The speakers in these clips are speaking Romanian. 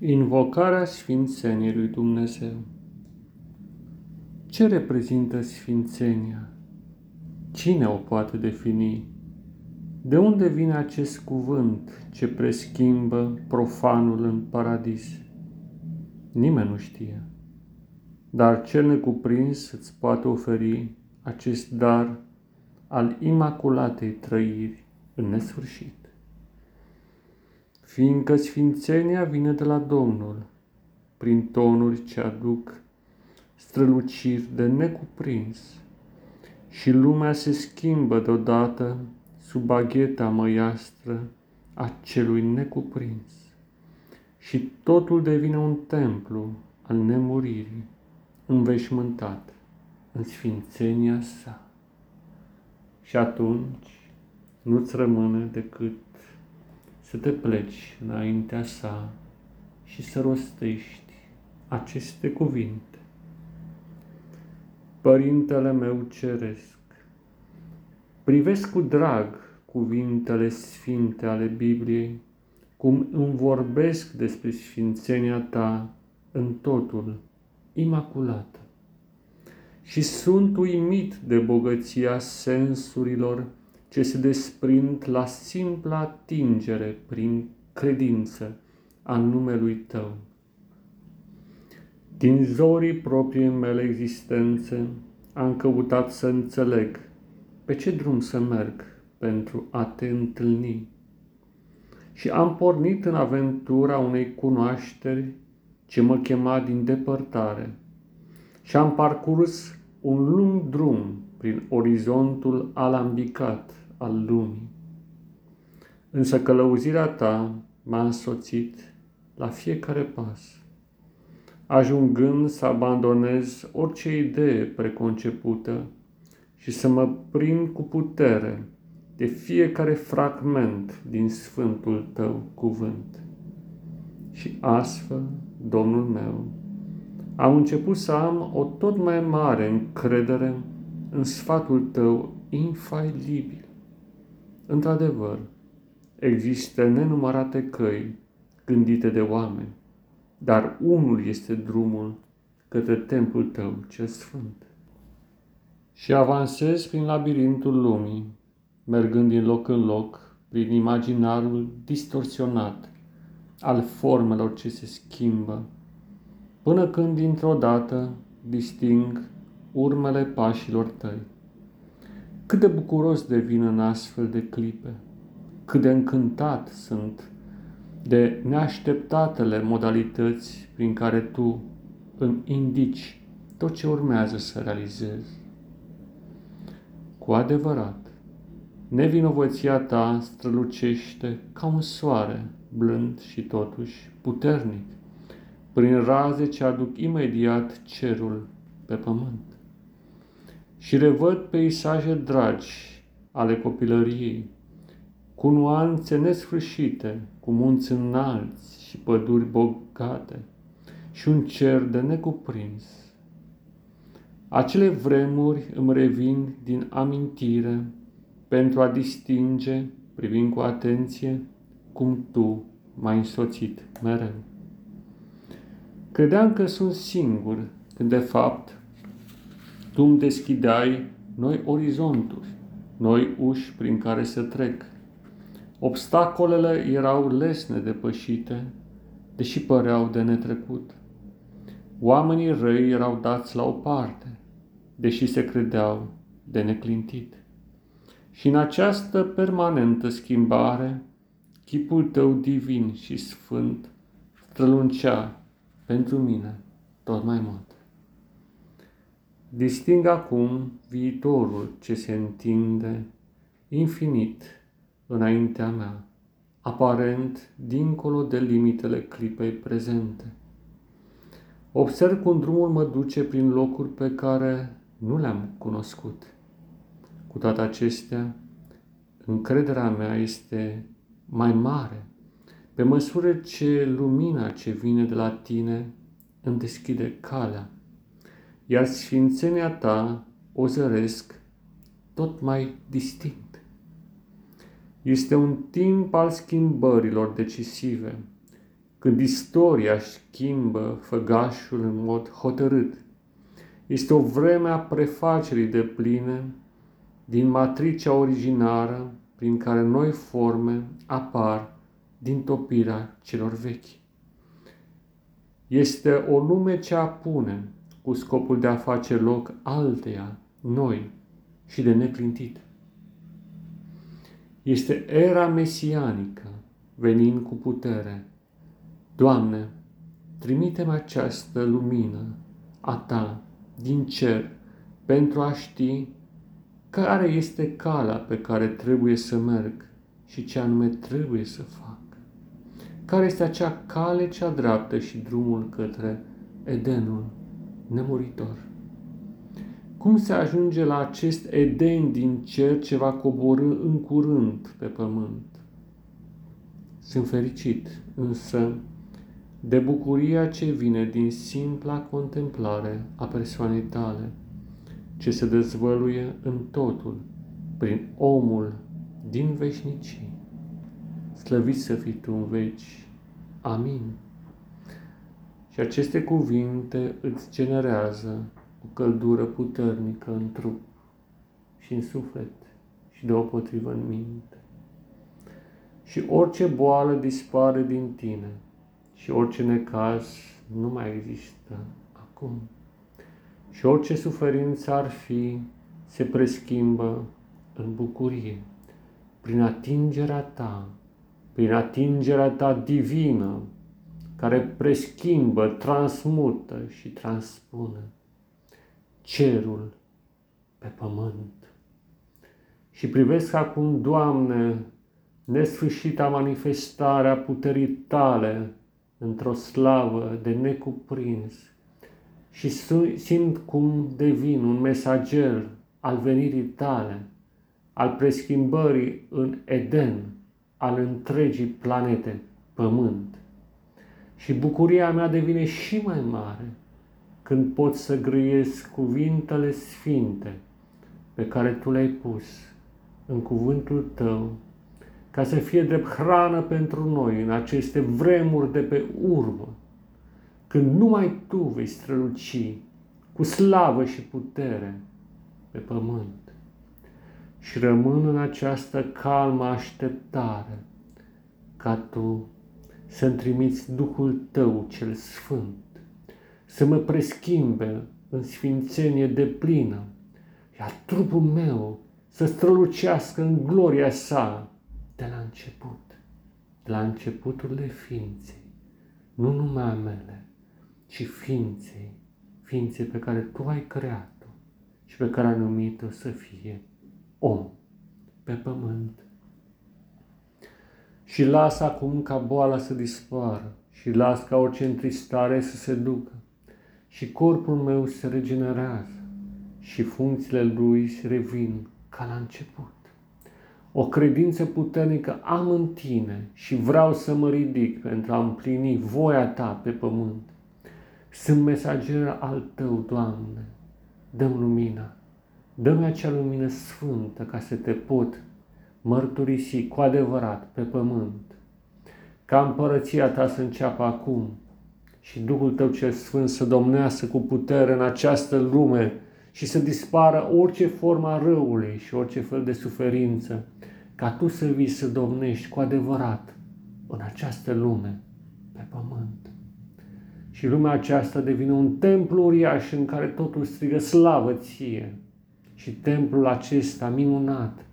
Invocarea Sfințeniei lui Dumnezeu Ce reprezintă Sfințenia? Cine o poate defini? De unde vine acest cuvânt ce preschimbă profanul în paradis? Nimeni nu știe. Dar cel necuprins îți poate oferi acest dar al imaculatei trăiri în nesfârșit fiindcă sfințenia vine de la Domnul, prin tonuri ce aduc străluciri de necuprins, și lumea se schimbă deodată sub bagheta măiastră a celui necuprins. Și totul devine un templu al nemuririi, înveșmântat în sfințenia sa. Și atunci nu-ți rămâne decât să te pleci înaintea sa și să rostești aceste cuvinte. Părintele meu ceresc, privesc cu drag cuvintele sfinte ale Bibliei, cum îmi vorbesc despre sfințenia ta în totul imaculată. Și sunt uimit de bogăția sensurilor ce se desprind la simpla atingere prin credință a numelui Tău. Din zorii proprii mele existențe am căutat să înțeleg pe ce drum să merg pentru a Te întâlni. Și am pornit în aventura unei cunoașteri ce mă chema din depărtare și am parcurs un lung drum prin orizontul alambicat al lumii. Însă călăuzirea ta m-a însoțit la fiecare pas, ajungând să abandonez orice idee preconcepută și să mă prind cu putere de fiecare fragment din Sfântul Tău cuvânt. Și astfel, Domnul meu, am început să am o tot mai mare încredere în sfatul Tău infailibil. Într-adevăr, există nenumărate căi gândite de oameni, dar unul este drumul către templul tău cel sfânt. Și avansez prin labirintul lumii, mergând din loc în loc, prin imaginarul distorsionat al formelor ce se schimbă, până când dintr-o dată disting urmele pașilor tăi. Cât de bucuros devin în astfel de clipe, cât de încântat sunt de neașteptatele modalități prin care tu îmi indici tot ce urmează să realizez. Cu adevărat, nevinovăția ta strălucește ca un soare, blând și totuși puternic, prin raze ce aduc imediat cerul pe pământ și revăd peisaje dragi ale copilăriei, cu nuanțe nesfârșite, cu munți înalți și păduri bogate și un cer de necuprins. Acele vremuri îmi revin din amintire pentru a distinge, privind cu atenție, cum tu m-ai însoțit mereu. Credeam că sunt singur, când de fapt tu îmi deschideai noi orizonturi, noi uși prin care să trec. Obstacolele erau lesne depășite, deși păreau de netrecut. Oamenii răi erau dați la o parte, deși se credeau de neclintit. Și în această permanentă schimbare, chipul tău divin și sfânt străluncea pentru mine tot mai mult. Disting acum viitorul ce se întinde infinit înaintea mea, aparent dincolo de limitele clipei prezente. Observ cum drumul mă duce prin locuri pe care nu le-am cunoscut. Cu toate acestea, încrederea mea este mai mare pe măsură ce lumina ce vine de la tine îmi deschide calea iar sfințenia ta o zăresc tot mai distinct. Este un timp al schimbărilor decisive, când istoria schimbă făgașul în mod hotărât. Este o vreme a prefacerii de pline din matricea originară prin care noi forme apar din topirea celor vechi. Este o lume ce apune cu scopul de a face loc alteia, noi și de neclintit. Este era mesianică, venind cu putere. Doamne, trimite-mi această lumină a Ta din cer pentru a ști care este calea pe care trebuie să merg și ce anume trebuie să fac. Care este acea cale cea dreaptă și drumul către Edenul nemuritor. Cum se ajunge la acest Eden din cer ce va coborâ în curând pe pământ? Sunt fericit, însă, de bucuria ce vine din simpla contemplare a persoanei tale, ce se dezvăluie în totul, prin omul din veșnicii. Slăvit să fii tu în veci. Amin. Și aceste cuvinte îți generează o căldură puternică în trup și în suflet și deopotrivă în minte. Și orice boală dispare din tine și orice necaz nu mai există acum. Și orice suferință ar fi, se preschimbă în bucurie, prin atingerea ta, prin atingerea ta divină, care preschimbă, transmută și transpune cerul pe pământ. Și privesc acum, Doamne, nesfârșita manifestarea puterii Tale într-o slavă de necuprins și simt cum devin un mesager al venirii Tale, al preschimbării în Eden, al întregii planete Pământ. Și bucuria mea devine și mai mare când pot să grăiesc cuvintele sfinte pe care Tu le-ai pus în cuvântul Tău, ca să fie drept hrană pentru noi în aceste vremuri de pe urmă, când numai Tu vei străluci cu slavă și putere pe pământ. Și rămân în această calmă așteptare ca Tu să-mi trimiți Duhul Tău cel Sfânt, să mă preschimbe în sfințenie de plină, iar trupul meu să strălucească în gloria sa de la început, de la începuturile ființei, nu numai a mele, ci ființei, ființei pe care Tu ai creat-o și pe care ai numit-o să fie om pe pământ și las acum ca boala să dispară și las ca orice întristare să se ducă și corpul meu se regenerează și funcțiile lui se revin ca la început. O credință puternică am în tine și vreau să mă ridic pentru a împlini voia ta pe pământ. Sunt mesager al tău, Doamne. Dăm lumina. Dă-mi acea lumină sfântă ca să te pot mărturisi cu adevărat pe pământ, ca împărăția ta să înceapă acum și Duhul tău cel Sfânt să domnească cu putere în această lume și să dispară orice formă a răului și orice fel de suferință, ca tu să vii să domnești cu adevărat în această lume, pe pământ. Și lumea aceasta devine un templu uriaș în care totul strigă slavă ție. Și templul acesta minunat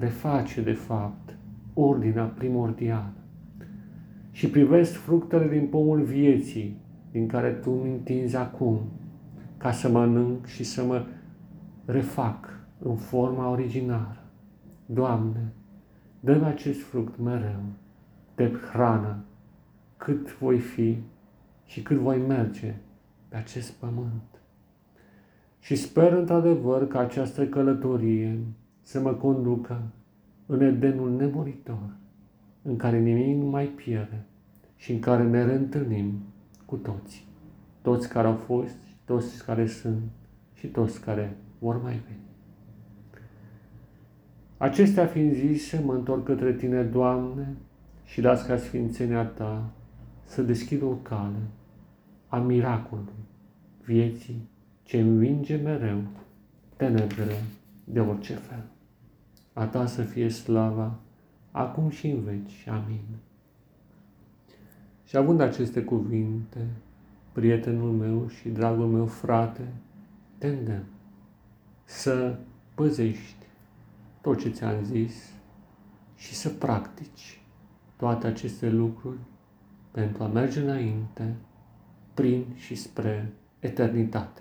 reface, de fapt, ordinea primordială. Și privesc fructele din pomul vieții, din care tu îmi întinzi acum, ca să mănânc și să mă refac în forma originară. Doamne, dă-mi acest fruct mereu, de hrană, cât voi fi și cât voi merge pe acest pământ. Și sper într-adevăr că această călătorie să mă conducă în Edenul nemuritor, în care nimic nu mai pierde și în care ne reîntâlnim cu toți, toți care au fost, toți care sunt și toți care vor mai veni. Acestea fiind zise, mă întorc către Tine, Doamne, și las ca Sfințenia Ta să deschid o cale a miracolului vieții ce învinge mereu tenebrele de orice fel. A ta să fie slava, acum și în veci. Amin. Și având aceste cuvinte, prietenul meu și dragul meu frate, te îndemn să păzești tot ce ți-am zis și să practici toate aceste lucruri pentru a merge înainte prin și spre eternitate.